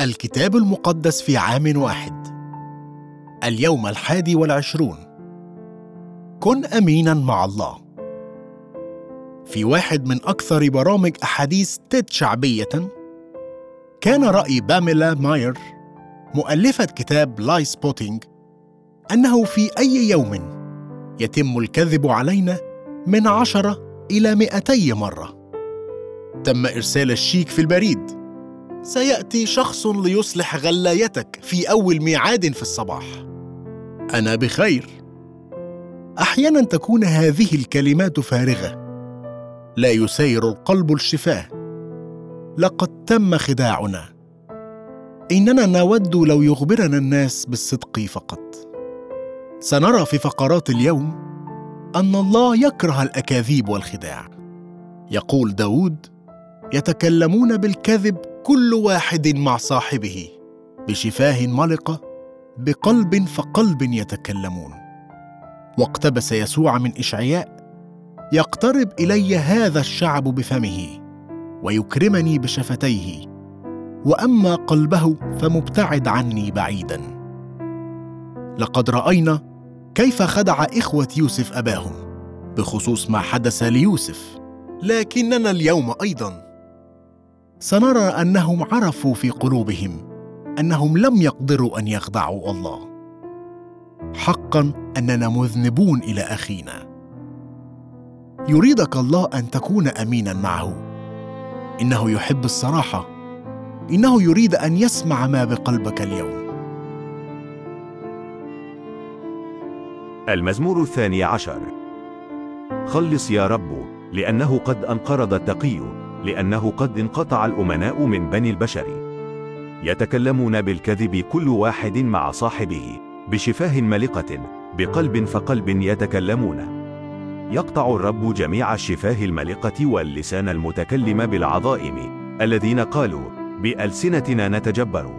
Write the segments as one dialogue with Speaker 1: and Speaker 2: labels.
Speaker 1: الكتاب المقدس في عام واحد. اليوم الحادي والعشرون. كن امينا مع الله. في واحد من أكثر برامج أحاديث TED شعبية كان رأي باميلا ماير مؤلفة كتاب Liespotting أنه في أي يوم يتم الكذب علينا من عشرة إلى مئتي مرة. تم إرسال الشيك في البريد. سيأتي شخص ليصلح غلايتك في أول ميعاد في الصباح. أنا بخير. أحيانا تكون هذه الكلمات فارغة. لا يسير القلب الشفاه. لقد تم خداعنا. إننا نود لو يخبرنا الناس بالصدق فقط. سنرى في فقرات اليوم أن الله يكره الأكاذيب والخداع. يقول داود يتكلمون بالكذب كل واحد مع صاحبه بشفاه ملقه بقلب فقلب يتكلمون. واقتبس يسوع من إشعياء يقترب إلي هذا الشعب بفمه ويكرمني بشفتيه. وأما قلبه فمبتعد عني بعيدا. لقد رأينا كيف خدع إخوة يوسف أباهم بخصوص ما حدث ليوسف لكننا اليوم أيضا. سنرى أنهم عرفوا في قلوبهم أنهم لم يقدروا أن يخدعوا الله. حقا أننا مذنبون إلى أخينا. يريدك الله أن تكون امينا معه. إنه يحب الصراحة. إنه يريد أن يسمع ما بقلبك اليوم.
Speaker 2: المزمور الثاني عشر. خلص يا رب لأنه قد أنقرض التقي. لأنه قد انقطع الأمناء من بني البشر. يتكلمون بالكذب كل واحد مع صاحبه بشفاه ملقة بقلب فقلب يتكلمون. يقطع الرب جميع الشفاه الملقة واللسان المتكلم بالعظائم الذين قالوا بألسنتنا نتجبر.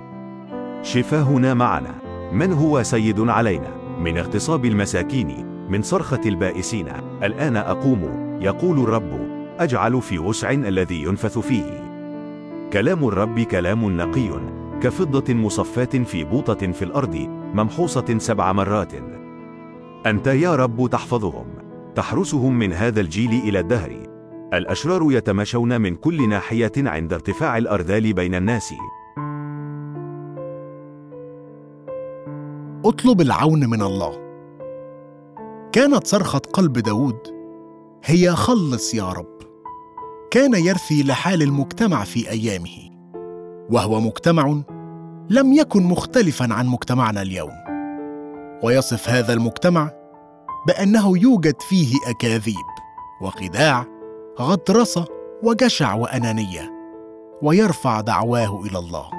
Speaker 2: شفاهنا معنا. من هو سيد علينا؟ من اغتصاب المساكين من صرخة البائسين. الآن أقوم يقول الرب. أجعل في وسع الذي ينفث فيه. كلام الرب كلام نقي كفضة مصفاة في بوطة في الأرض ممحوصة سبع مرات. أنت يا رب تحفظهم. تحرسهم من هذا الجيل إلى الدهر. الأشرار يتمشون من كل ناحية عند ارتفاع الأرذال بين الناس.
Speaker 1: اطلب العون من الله. كانت صرخة قلب داود. هي خلص يا رب. كان يرثي لحال المجتمع في أيامه. وهو مجتمع لم يكن مختلفا عن مجتمعنا اليوم. ويصف هذا المجتمع بأنه يوجد فيه أكاذيب وخداع غطرسة وجشع وأنانية ويرفع دعواه إلى الله.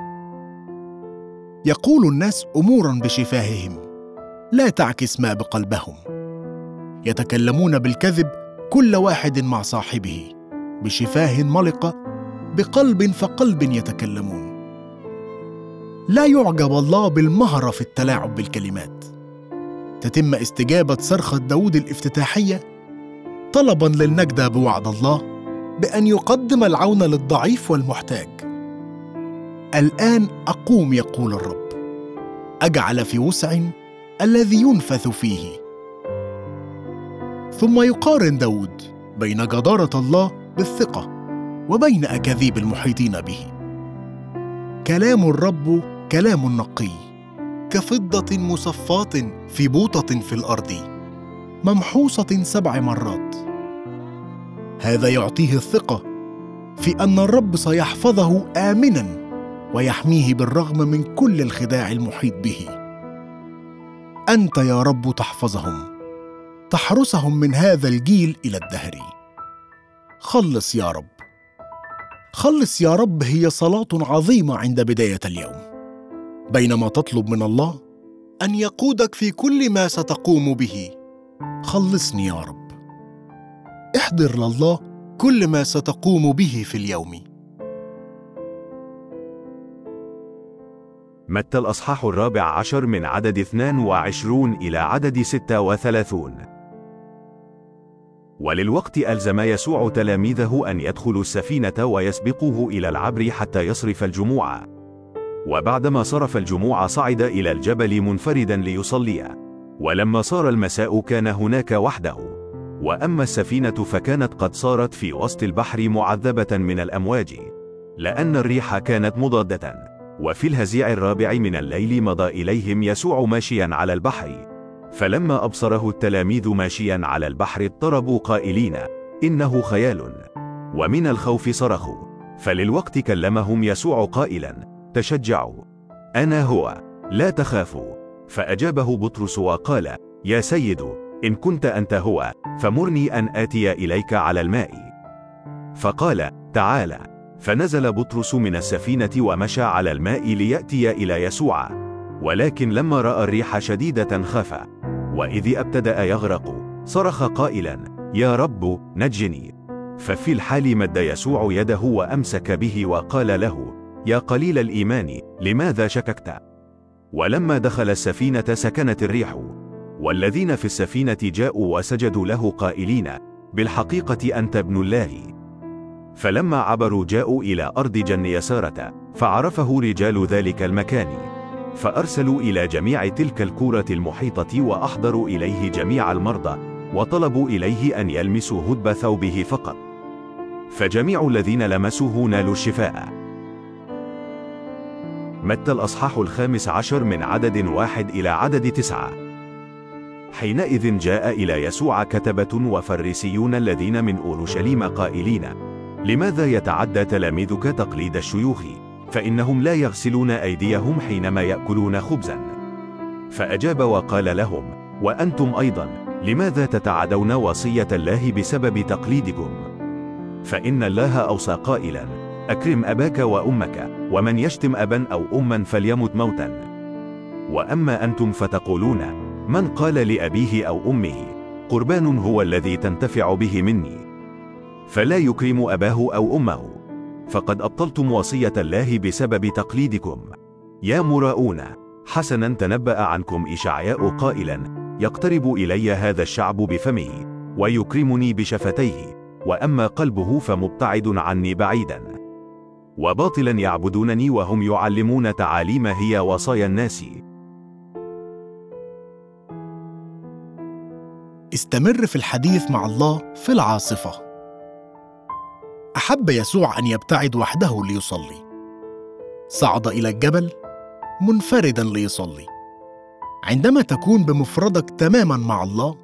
Speaker 1: يقول الناس امورا بشفاههم لا تعكس ما بقلبهم. يتكلمون بالكذب كل واحد مع صاحبه. بشفاه ملقة بقلب فقلب يتكلمون. لا يعجب الله بالمهره في التلاعب بالكلمات. تتم استجابة صرخة داود الافتتاحية طلبا للنجدة بوعد الله بأن يقدم العون للضعيف والمحتاج. الآن أقوم يقول الرب. أجعل في وسع الذي ينفث فيه. ثم يقارن داود بين جدارة الله بالثقة وبين أكاذيب المحيطين به. كلام الرب كلام نقي كفضة مصفاة في بوطة في الأرض ممحوصة سبع مرات. هذا يعطيه الثقة في أن الرب سيحفظه امنا ويحميه بالرغم من كل الخداع المحيط به. أنت يا رب تحفظهم تحرسهم من هذا الجيل إلى الدهر. خلص يا رب. خلص يا رب هي صلاة عظيمة عند بداية اليوم. بينما تطلب من الله أن يقودك في كل ما ستقوم به. خلصني يا رب. احضر لله كل ما ستقوم به في اليوم.
Speaker 2: متى الأصحاح الرابع عشر من عدد 22 إلى عدد 36 وللوقت ألزم يسوع تلاميذه أن يدخلوا السفينة ويسبقوه إلى العبر حتى يصرف الجموع. وبعدما صرف الجموع صعد إلى الجبل منفردا ليصليا. ولما صار المساء كان هناك وحده. وأما السفينة فكانت قد صارت في وسط البحر معذبة من الأمواج. لأن الريح كانت مضادة. وفي الهزيع الرابع من الليل مضى إليهم يسوع ماشيا على البحر. فلما أبصره التلاميذ ماشيا على البحر اضطربوا قائلين إنه خيال. ومن الخوف صرخوا. فللوقت كلمهم يسوع قائلا تشجعوا. أنا هو. لا تخافوا. فأجابه بطرس وقال يا سيد إن كنت أنت هو فمرني أن آتي إليك على الماء. فقال تعالى فنزل بطرس من السفينة ومشى على الماء ليأتي إلى يسوع. ولكن لما رأى الريح شديدة خاف. وإذ أبتدأ يغرق صرخ قائلا يا رب نجني. ففي الحال مد يسوع يده وأمسك به وقال له يا قليل الإيمان لماذا شككت؟ ولما دخل السفينة سكنت الريح. والذين في السفينة جاءوا وسجدوا له قائلين بالحقيقة أنت ابن الله. فلما عبروا جاءوا إلى أرض جن يسارة فعرفه رجال ذلك المكان. فأرسلوا إلى جميع تلك الكورة المحيطة وأحضروا إليه جميع المرضى وطلبوا إليه أن يلمسوا هدب ثوبه فقط. فجميع الذين لمسوه نالوا الشفاء. متى الأصحاح الخامس عشر من عدد واحد إلى عدد تسعة. حينئذ جاء إلى يسوع كتبة وفريسيون الذين من أورشليم قائلين لماذا يتعدى تلاميذك تقليد الشيوخ؟ فإنهم لا يغسلون أيديهم حينما يأكلون خبزا. فأجاب وقال لهم وأنتم أيضا لماذا تتعدون وصية الله بسبب تقليدكم؟ فإن الله أوصى قائلا أكرم أباك وأمك ومن يشتم أبا أو أما فليمت موتا. وأما أنتم فتقولون من قال لأبيه أو أمه قربان هو الذي تنتفع به مني. فلا يكرم أباه أو أمه. فقد أبطلتم وصية الله بسبب تقليدكم. يا مراؤون حسنا تنبأ عنكم إشعياء قائلا يقترب إلي هذا الشعب بفمه ويكرمني بشفتيه وأما قلبه فمبتعد عني بعيدا. وباطلا يعبدونني وهم يعلمون تعاليم هي وصايا الناس.
Speaker 1: استمر في الحديث مع الله في العاصفة. أحب يسوع أن يبتعد وحده ليصلي. صعد إلى الجبل منفردا ليصلي. عندما تكون بمفردك تماما مع الله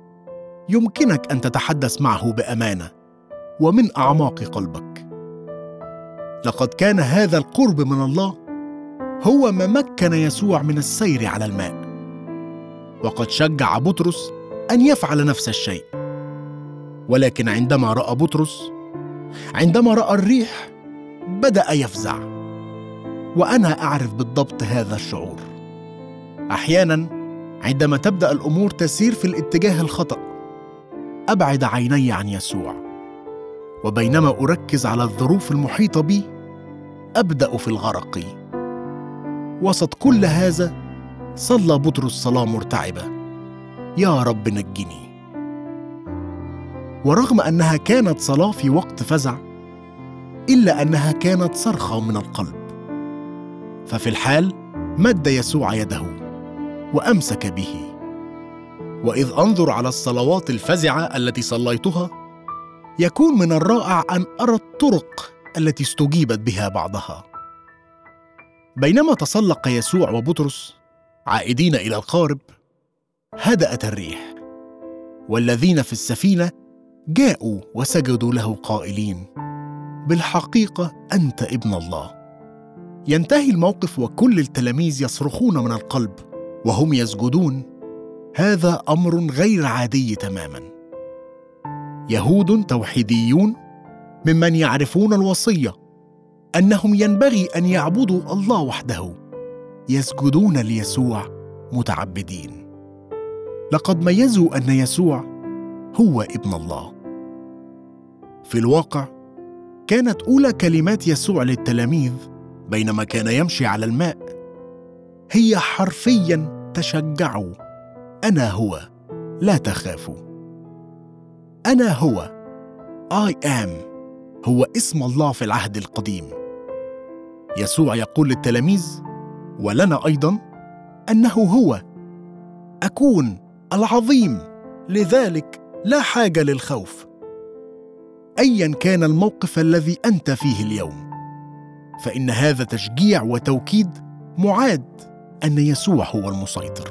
Speaker 1: يمكنك أن تتحدث معه بأمانة ومن أعماق قلبك. لقد كان هذا القرب من الله هو ما مكن يسوع من السير على الماء. وقد شجع بطرس أن يفعل نفس الشيء. ولكن عندما رأى بطرس عندما رأى الريح بدأ يفزع. وأنا أعرف بالضبط هذا الشعور. أحيانا عندما تبدأ الأمور تسير في الاتجاه الخطأ أبعد عيني عن يسوع. وبينما أركز على الظروف المحيطة بي أبدأ في الغرق. وسط كل هذا صلى بطرس صلاة مرتعبة. يا رب نجني. ورغم أنها كانت صلاة في وقت فزع إلا أنها كانت صرخة من القلب. ففي الحال مد يسوع يده وأمسك به. وإذ أنظر على الصلوات الفزعة التي صليتها يكون من الرائع أن أرى الطرق التي استجيبت بها بعضها. بينما تسلق يسوع وبطرس عائدين إلى القارب هدأت الريح. والذين في السفينة جاءوا وسجدوا له قائلين بالحقيقة أنت ابن الله. ينتهي الموقف وكل التلاميذ يصرخون من القلب وهم يسجدون. هذا أمر غير عادي تماما. يهود توحيديون ممن يعرفون الوصية أنهم ينبغي أن يعبدوا الله وحده يسجدون ليسوع متعبدين. لقد ميزوا أن يسوع هو ابن الله. في الواقع كانت أولى كلمات يسوع للتلاميذ بينما كان يمشي على الماء. هي حرفيا تشجعوا. أنا هو. لا تخافوا. أنا هو. I am. هو اسم الله في العهد القديم. يسوع يقول للتلاميذ ولنا أيضا أنه هو. أكون العظيم. لذلك لا حاجة للخوف. ايا كان الموقف الذي أنت فيه اليوم. فإن هذا تشجيع وتوكيد معاد أن يسوع هو المسيطر.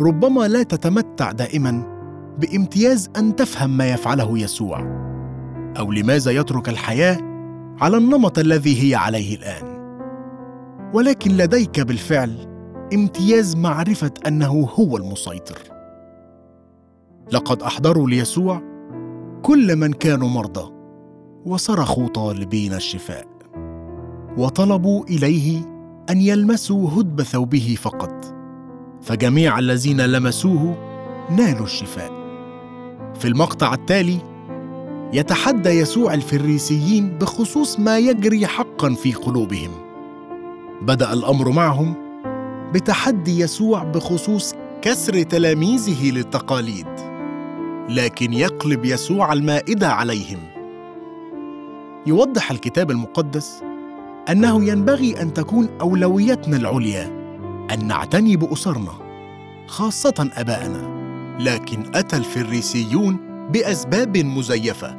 Speaker 1: ربما لا تتمتع دائما بامتياز أن تفهم ما يفعله يسوع أو لماذا يترك الحياة على النمط الذي هي عليه الآن. ولكن لديك بالفعل امتياز معرفة أنه هو المسيطر. لقد أحضروا ليسوع كل من كانوا مرضى وصرخوا طالبين الشفاء وطلبوا إليه أن يلمسوا هدب ثوبه فقط فجميع الذين لمسوه نالوا الشفاء. في المقطع التالي يتحدى يسوع الفريسيين بخصوص ما يجري حقا في قلوبهم. بدأ الأمر معهم بتحدي يسوع بخصوص كسر تلاميذه للتقاليد. لكن يقلب يسوع المائدة عليهم. يوضح الكتاب المقدس أنه ينبغي أن تكون أولويتنا العليا أن نعتني بأسرنا خاصة آباءنا لكن أتى الفريسيون بأسباب مزيفة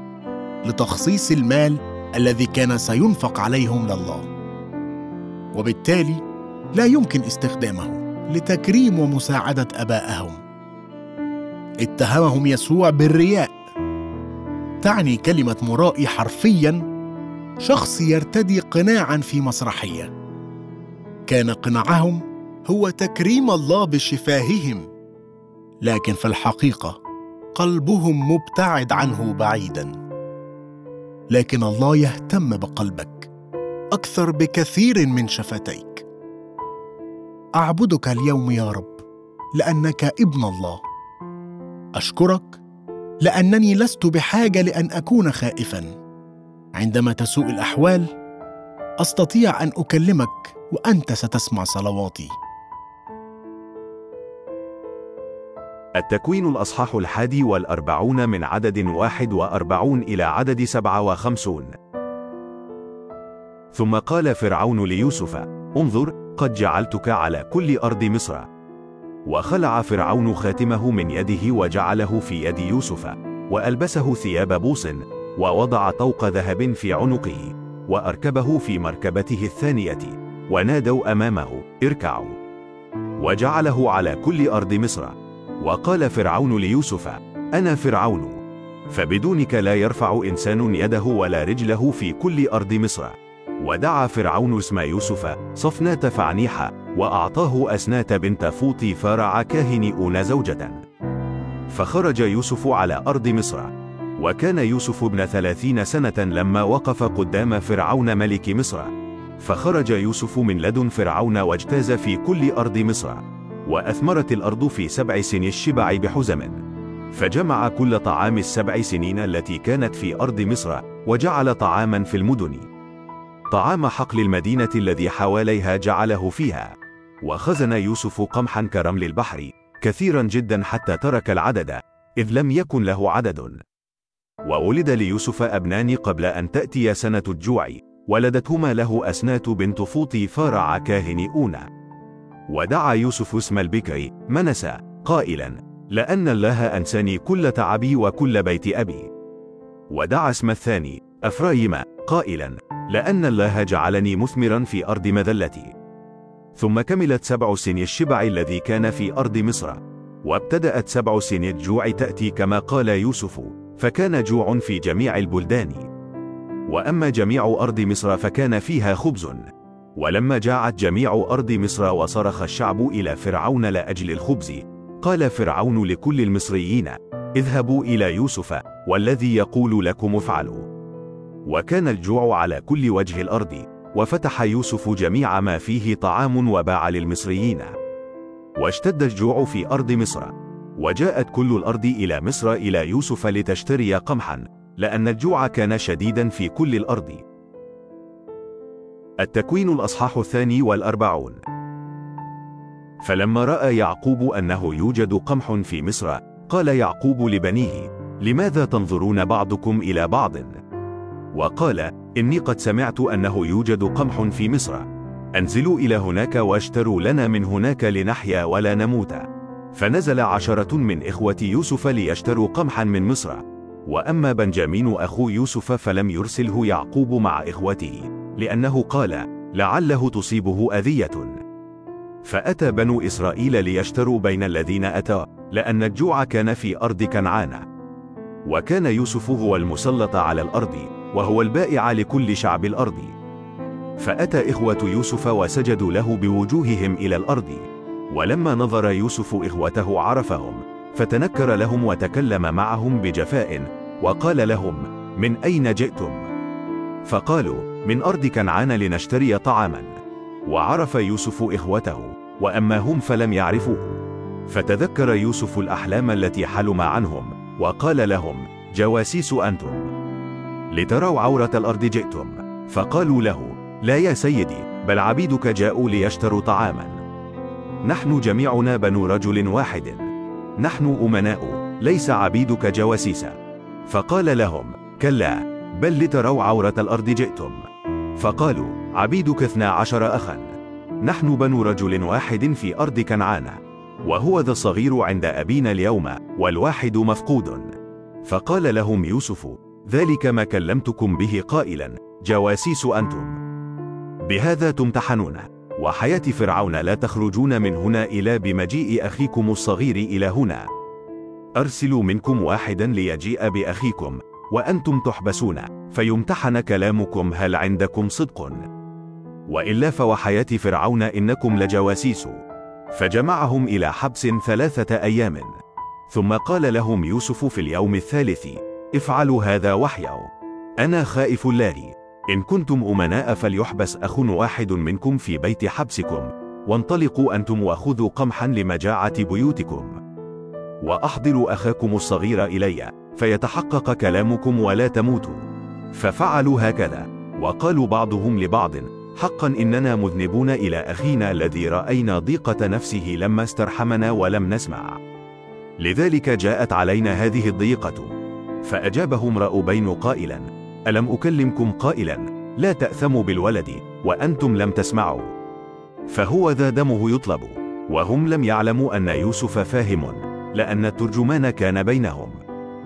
Speaker 1: لتخصيص المال الذي كان سينفق عليهم لله. وبالتالي لا يمكن استخدامه لتكريم ومساعدة ابائهم اتهمهم يسوع بالرياء. تعني كلمة مرائي حرفيا شخص يرتدي قناعا في مسرحية. كان قناعهم هو تكريم الله بشفاههم. لكن في الحقيقة قلبهم مبتعد عنه بعيدا. لكن الله يهتم بقلبك أكثر بكثير من شفتيك. أعبدك اليوم يا رب لأنك ابن الله. أشكرك لأنني لست بحاجة لأن أكون خائفا. عندما تسوء الأحوال أستطيع أن أكلمك وأنت ستسمع صلواتي.
Speaker 2: التكوين الأصحاح الحادي والأربعون من عدد واحد وأربعون إلى عدد سبعة وخمسون. ثم قال فرعون ليوسف انظر قد جعلتك على كل أرض مصر. وخلع فرعون خاتمه من يده وجعله في يد يوسف وألبسه ثياب بوص ووضع طوق ذهب في عنقه وأركبه في مركبته الثانية ونادوا أمامه اركعوا! وجعله على كل أرض مصر. وقال فرعون ليوسف أنا فرعون. فبدونك لا يرفع إنسان يده ولا رجله في كل أرض مصر. ودعا فرعون اسم يوسف صفنات فعنيحة وأعطاه أسنات بنت فوطي فارع كاهن أون زوجة. فخرج يوسف على أرض مصر. وكان يوسف ابن ثلاثين سنة لما وقف قدام فرعون ملك مصر. فخرج يوسف من لدن فرعون واجتاز في كل أرض مصر. وأثمرت الأرض في سبع سنين الشبع بحزم. فجمع كل طعام السبع سنين التي كانت في أرض مصر وجعل طعاما في المدن. طعام حقل المدينة الذي حواليها جعله فيها. وخزن يوسف قمحا كرمل البحر كثيرا جدا حتى ترك العدد إذ لم يكن له عدد. وولد ليوسف أبنان قبل أن تأتي سنة الجوع ولدتهما له أسنات بنت فوطي فارع كاهن أونا. ودعا يوسف اسم البكر منسى قائلا لأن الله أنساني كل تعبي وكل بيت أبي. ودعا اسم الثاني أفرايم قائلا لأن الله جعلني مثمرا في أرض مذلتي. ثم كملت سبع سنين الشبع الذي كان في أرض مصر وابتدأت سبع سنين الجوع تأتي كما قال يوسف فكان جوع في جميع البلدان. وأما جميع أرض مصر فكان فيها خبز. ولما جاعت جميع أرض مصر وصرخ الشعب إلى فرعون لأجل الخبز قال فرعون لكل المصريين اذهبوا إلى يوسف والذي يقول لكم افعلوا. وكان الجوع على كل وجه الأرض وفتح يوسف جميع ما فيه طعام وباع للمصريين. واشتد الجوع في أرض مصر. وجاءت كل الأرض إلى مصر إلى يوسف لتشتري قمحا لأن الجوع كان شديدا في كل الأرض. التكوين الأصحاح الثاني والأربعون. فلما رأى يعقوب أنه يوجد قمح في مصر قال يعقوب لبنيه لماذا تنظرون بعضكم إلى بعض؟ وقال إني قد سمعت أنه يوجد قمح في مصر. أنزلوا إلى هناك واشتروا لنا من هناك لنحيا ولا نموت. فنزل عشرة من إخوة يوسف ليشتروا قمحا من مصر. وأما بنجامين أخو يوسف فلم يرسله يعقوب مع إخوته لأنه قال لعله تصيبه أذية. فأتى بنو إسرائيل ليشتروا بين الذين أتى لأن الجوع كان في أرض كنعان. وكان يوسف هو المسلط على الأرض. وهو البائع لكل شعب الأرض. فأتى إخوة يوسف وسجدوا له بوجوههم إلى الأرض. ولما نظر يوسف إخوته عرفهم فتنكر لهم وتكلم معهم بجفاء وقال لهم من أين جئتم؟ فقالوا من أرض كنعان لنشتري طعاما. وعرف يوسف إخوته وأما هم فلم يعرفوه. فتذكر يوسف الأحلام التي حلم عنهم وقال لهم جواسيس أنتم. لتروا عورة الأرض جئتم. فقالوا له لا يا سيدي بل عبيدك جاءوا ليشتروا طعاما. نحن جميعنا بنو رجل واحد. نحن أمناء ليس عبيدك جواسيسا فقال لهم كلا بل لتروا عورة الأرض جئتم. فقالوا عبيدك اثنا عشر أخا. نحن بنو رجل واحد في أرض كنعان وهو ذا الصغير عند أبينا اليوم والواحد مفقود. فقال لهم يوسف ذلك ما كلمتكم به قائلا جواسيس أنتم. بهذا تمتحنون. وحياة فرعون لا تخرجون من هنا إلى بمجيء أخيكم الصغير إلى هنا. أرسلوا منكم واحدا ليجيء بأخيكم وأنتم تحبسون. فيمتحن كلامكم هل عندكم صدق؟ وإلا فوحياة فرعون إنكم لجواسيس. فجمعهم إلى حبس ثلاثة أيام. ثم قال لهم يوسف في اليوم الثالث افعلوا هذا وحيوا أنا خائف الله إن كنتم أمناء فليحبس أخ واحد منكم في بيت حبسكم. وانطلقوا أنتم وخذوا قمحا لمجاعة بيوتكم. وأحضروا أخاكم الصغير إلي فيتحقق كلامكم ولا تموتوا. ففعلوا هكذا. وقالوا بعضهم لبعض حقا إننا مذنبون إلى أخينا الذي رأينا ضيقة نفسه لما استرحمنا ولم نسمع. لذلك جاءت علينا هذه الضيقة. فأجابهم رأوبين قائلا ألم أكلمكم قائلا لا تأثموا بالولد وأنتم لم تسمعوا. فهو ذا دمه يطلب وهم لم يعلموا أن يوسف فاهم لأن الترجمان كان بينهم.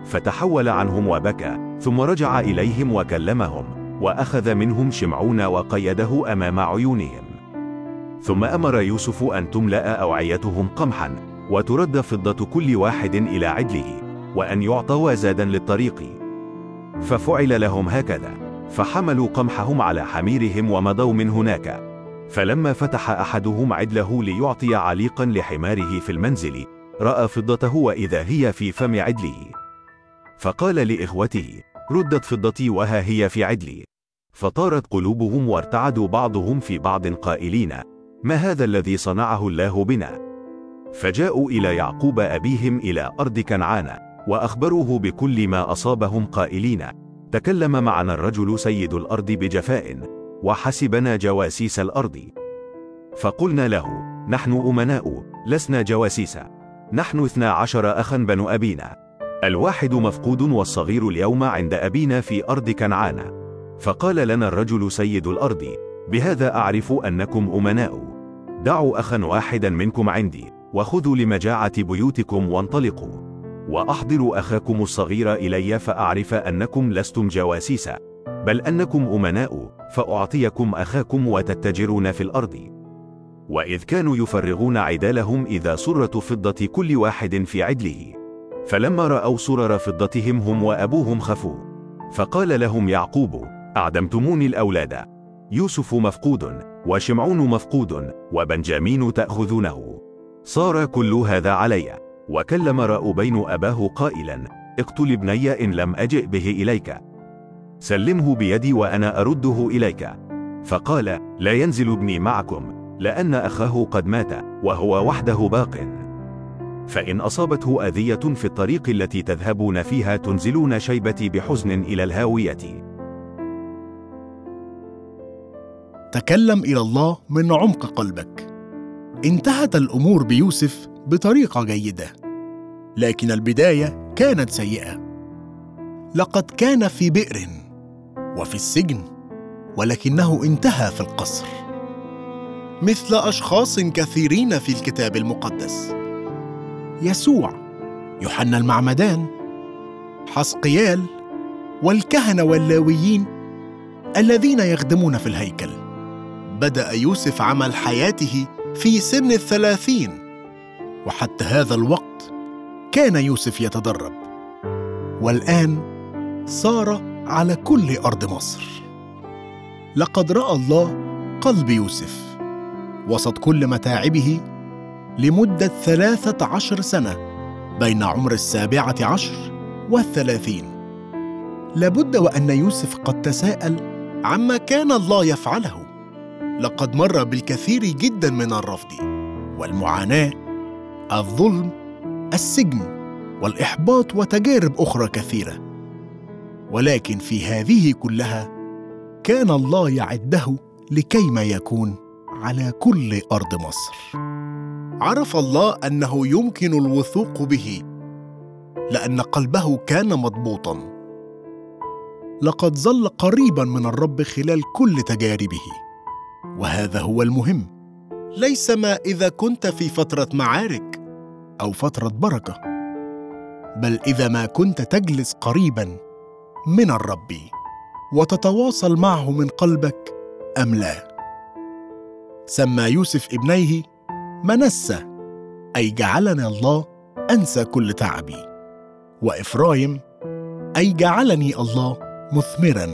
Speaker 2: فتحول عنهم وبكى ثم رجع إليهم وكلمهم وأخذ منهم شمعون وقيده أمام عيونهم. ثم أمر يوسف أن تملأ أوعيتهم قمحا وترد فضة كل واحد إلى عدله. وأن يعطوا زادا للطريق. ففعل لهم هكذا. فحملوا قمحهم على حميرهم ومضوا من هناك. فلما فتح أحدهم عدله ليعطي عليقا لحماره في المنزل رأى فضته وإذا هي في فم عدله. فقال لإخوته ردت فضتي وها هي في عدلي. فطارت قلوبهم وارتعدوا بعضهم في بعض قائلين ما هذا الذي صنعه الله بنا؟ فجاءوا إلى يعقوب أبيهم إلى أرض كنعان. وأخبروه بكل ما أصابهم قائلين. تكلم معنا الرجل سيد الأرض بجفاء وحسبنا جواسيس الأرض. فقلنا له نحن أمناء لسنا جواسيسا نحن اثنا عشر أخا بنو أبينا. الواحد مفقود والصغير اليوم عند أبينا في أرض كنعان. فقال لنا الرجل سيد الأرض بهذا أعرف أنكم أمناء. دعوا أخا واحدا منكم عندي وخذوا لمجاعة بيوتكم وانطلقوا. وأحضروا أخاكم الصغير إلي فأعرف أنكم لستم جواسيسا. بل أنكم أمناء فأعطيكم أخاكم وتتجرون في الأرض. وإذ كانوا يفرغون عدالهم إذا سرة فضة كل واحد في عدله. فلما رأوا سرر فضتهم هم وأبوهم خفوا. فقال لهم يعقوب أعدمتموني الأولاد. يوسف مفقود وشمعون مفقود وبنجامين تأخذونه. صار كل هذا علي. وكلم رأوبين أباه قائلا اقتل ابني إن لم أجئ به إليك. سلمه بيدي وأنا أرده إليك. فقال لا ينزل ابني معكم لأن أخاه قد مات وهو وحده باق. فإن أصابته أذية في الطريق التي تذهبون فيها تنزلون شيبتي بحزن إلى الهاوية.
Speaker 1: تكلم إلى الله من عمق قلبك. انتهت الأمور بيوسف بطريقة جيدة. لكن البداية كانت سيئة. لقد كان في بئر وفي السجن ولكنه انتهى في القصر. مثل أشخاص كثيرين في الكتاب المقدس. يسوع يوحنا المعمدان حسقيال والكهنة واللاويين الذين يخدمون في الهيكل. بدأ يوسف عمل حياته في سن الثلاثين. وحتى هذا الوقت كان يوسف يتدرب. والآن صار على كل أرض مصر. لقد رأى الله قلب يوسف وسط كل متاعبه لمدة ثلاثة عشر سنة بين عمر السابعة عشر والثلاثين. لابد وأن يوسف قد تساءل عما كان الله يفعله. لقد مر بالكثير جدا من الرفض والمعاناة الظلم السجن والإحباط وتجارب أخرى كثيرة. ولكن في هذه كلها كان الله يعده لكيما يكون على كل أرض مصر. عرف الله أنه يمكن الوثوق به لأن قلبه كان مضبوطا. لقد ظل قريبا من الرب خلال كل تجاربه. وهذا هو المهم. ليس ما إذا كنت في فترة معارك. أو فترة بركة. بل إذا ما كنت تجلس قريبا من الرب وتتواصل معه من قلبك أم لا. سمى يوسف ابنيه منسى أي جعلني الله أنسى كل تعبي. وإفرايم أي جعلني الله مثمرا.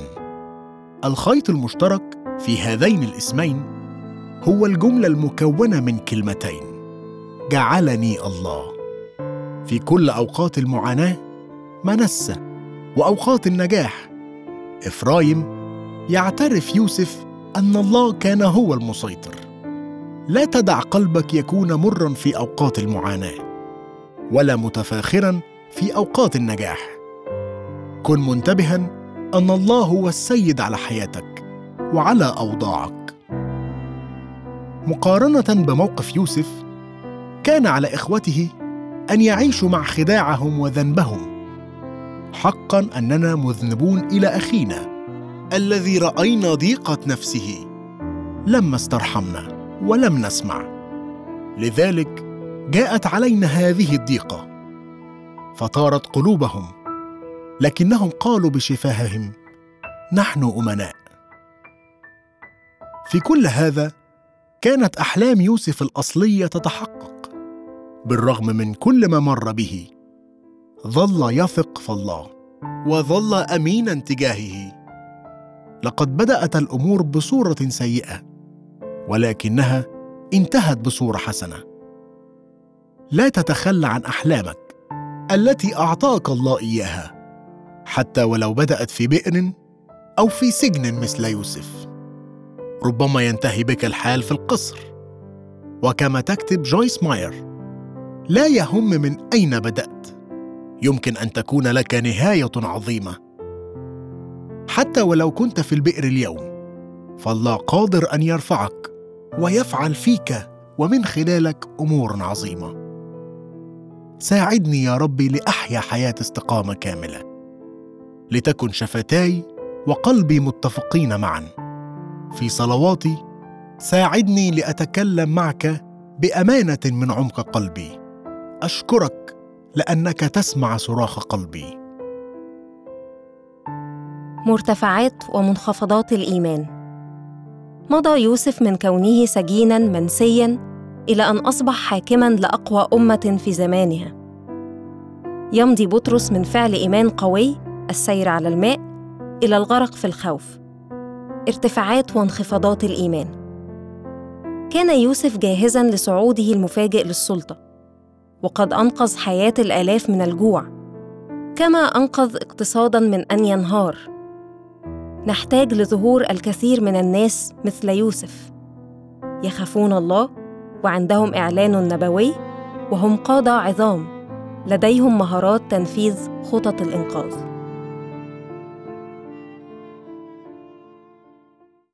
Speaker 1: الخيط المشترك في هذين الاسمين هو الجملة المكونة من كلمتين. جعلني الله. في كل أوقات المعاناة منسى وأوقات النجاح إفرايم يعترف يوسف أن الله كان هو المسيطر. لا تدع قلبك يكون مرا في أوقات المعاناة ولا متفاخرا في أوقات النجاح. كن منتبها أن الله هو السيد على حياتك وعلى أوضاعك. مقارنة بموقف يوسف كان على إخوته أن يعيشوا مع خداعهم وذنبهم. حقا أننا مذنبون إلى أخينا الذي رأينا ضيقة نفسه. لما استرحمنا ولم نسمع. لذلك جاءت علينا هذه الضيقة. فطارت قلوبهم. لكنهم قالوا بشفاههم نحن أمناء. في كل هذا كانت أحلام يوسف الأصلية تتحقق. بالرغم من كل ما مر به. ظل يثق في الله وظل أمينا تجاهه. لقد بدأت الأمور بصورة سيئة ولكنها انتهت بصورة حسنة. لا تتخلى عن أحلامك التي أعطاك الله إياها حتى ولو بدأت في بئر أو في سجن مثل يوسف. ربما ينتهي بك الحال في القصر وكما تكتب جويس ماير. لا يهم من أين بدأت. يمكن أن تكون لك نهاية عظيمة. حتى ولو كنت في البئر اليوم فالله قادر أن يرفعك ويفعل فيك ومن خلالك أمور عظيمة. ساعدني يا ربي لأحيا حياة استقامة كاملة. لتكن شفتاي وقلبي متفقين معا. في صلواتي ساعدني لأتكلم معك بأمانة من عمق قلبي. أشكرك لأنك تسمع صراخ قلبي.
Speaker 3: مرتفعات ومنخفضات الإيمان. مضى يوسف من كونه سجينا منسيا إلى أن أصبح حاكما لأقوى أمة في زمانها. يمضي بطرس من فعل إيمان قوي السير على الماء إلى الغرق في الخوف. ارتفاعات وانخفاضات الإيمان. كان يوسف جاهزا لصعوده المفاجئ للسلطة. وقد أنقذ حياة الآلاف من الجوع. كما أنقذ اقتصادا من أن ينهار. نحتاج لظهور الكثير من الناس مثل يوسف. يخافون الله وعندهم إعلان نبوي وهم قادة عظام. لديهم مهارات تنفيذ خطط الإنقاذ.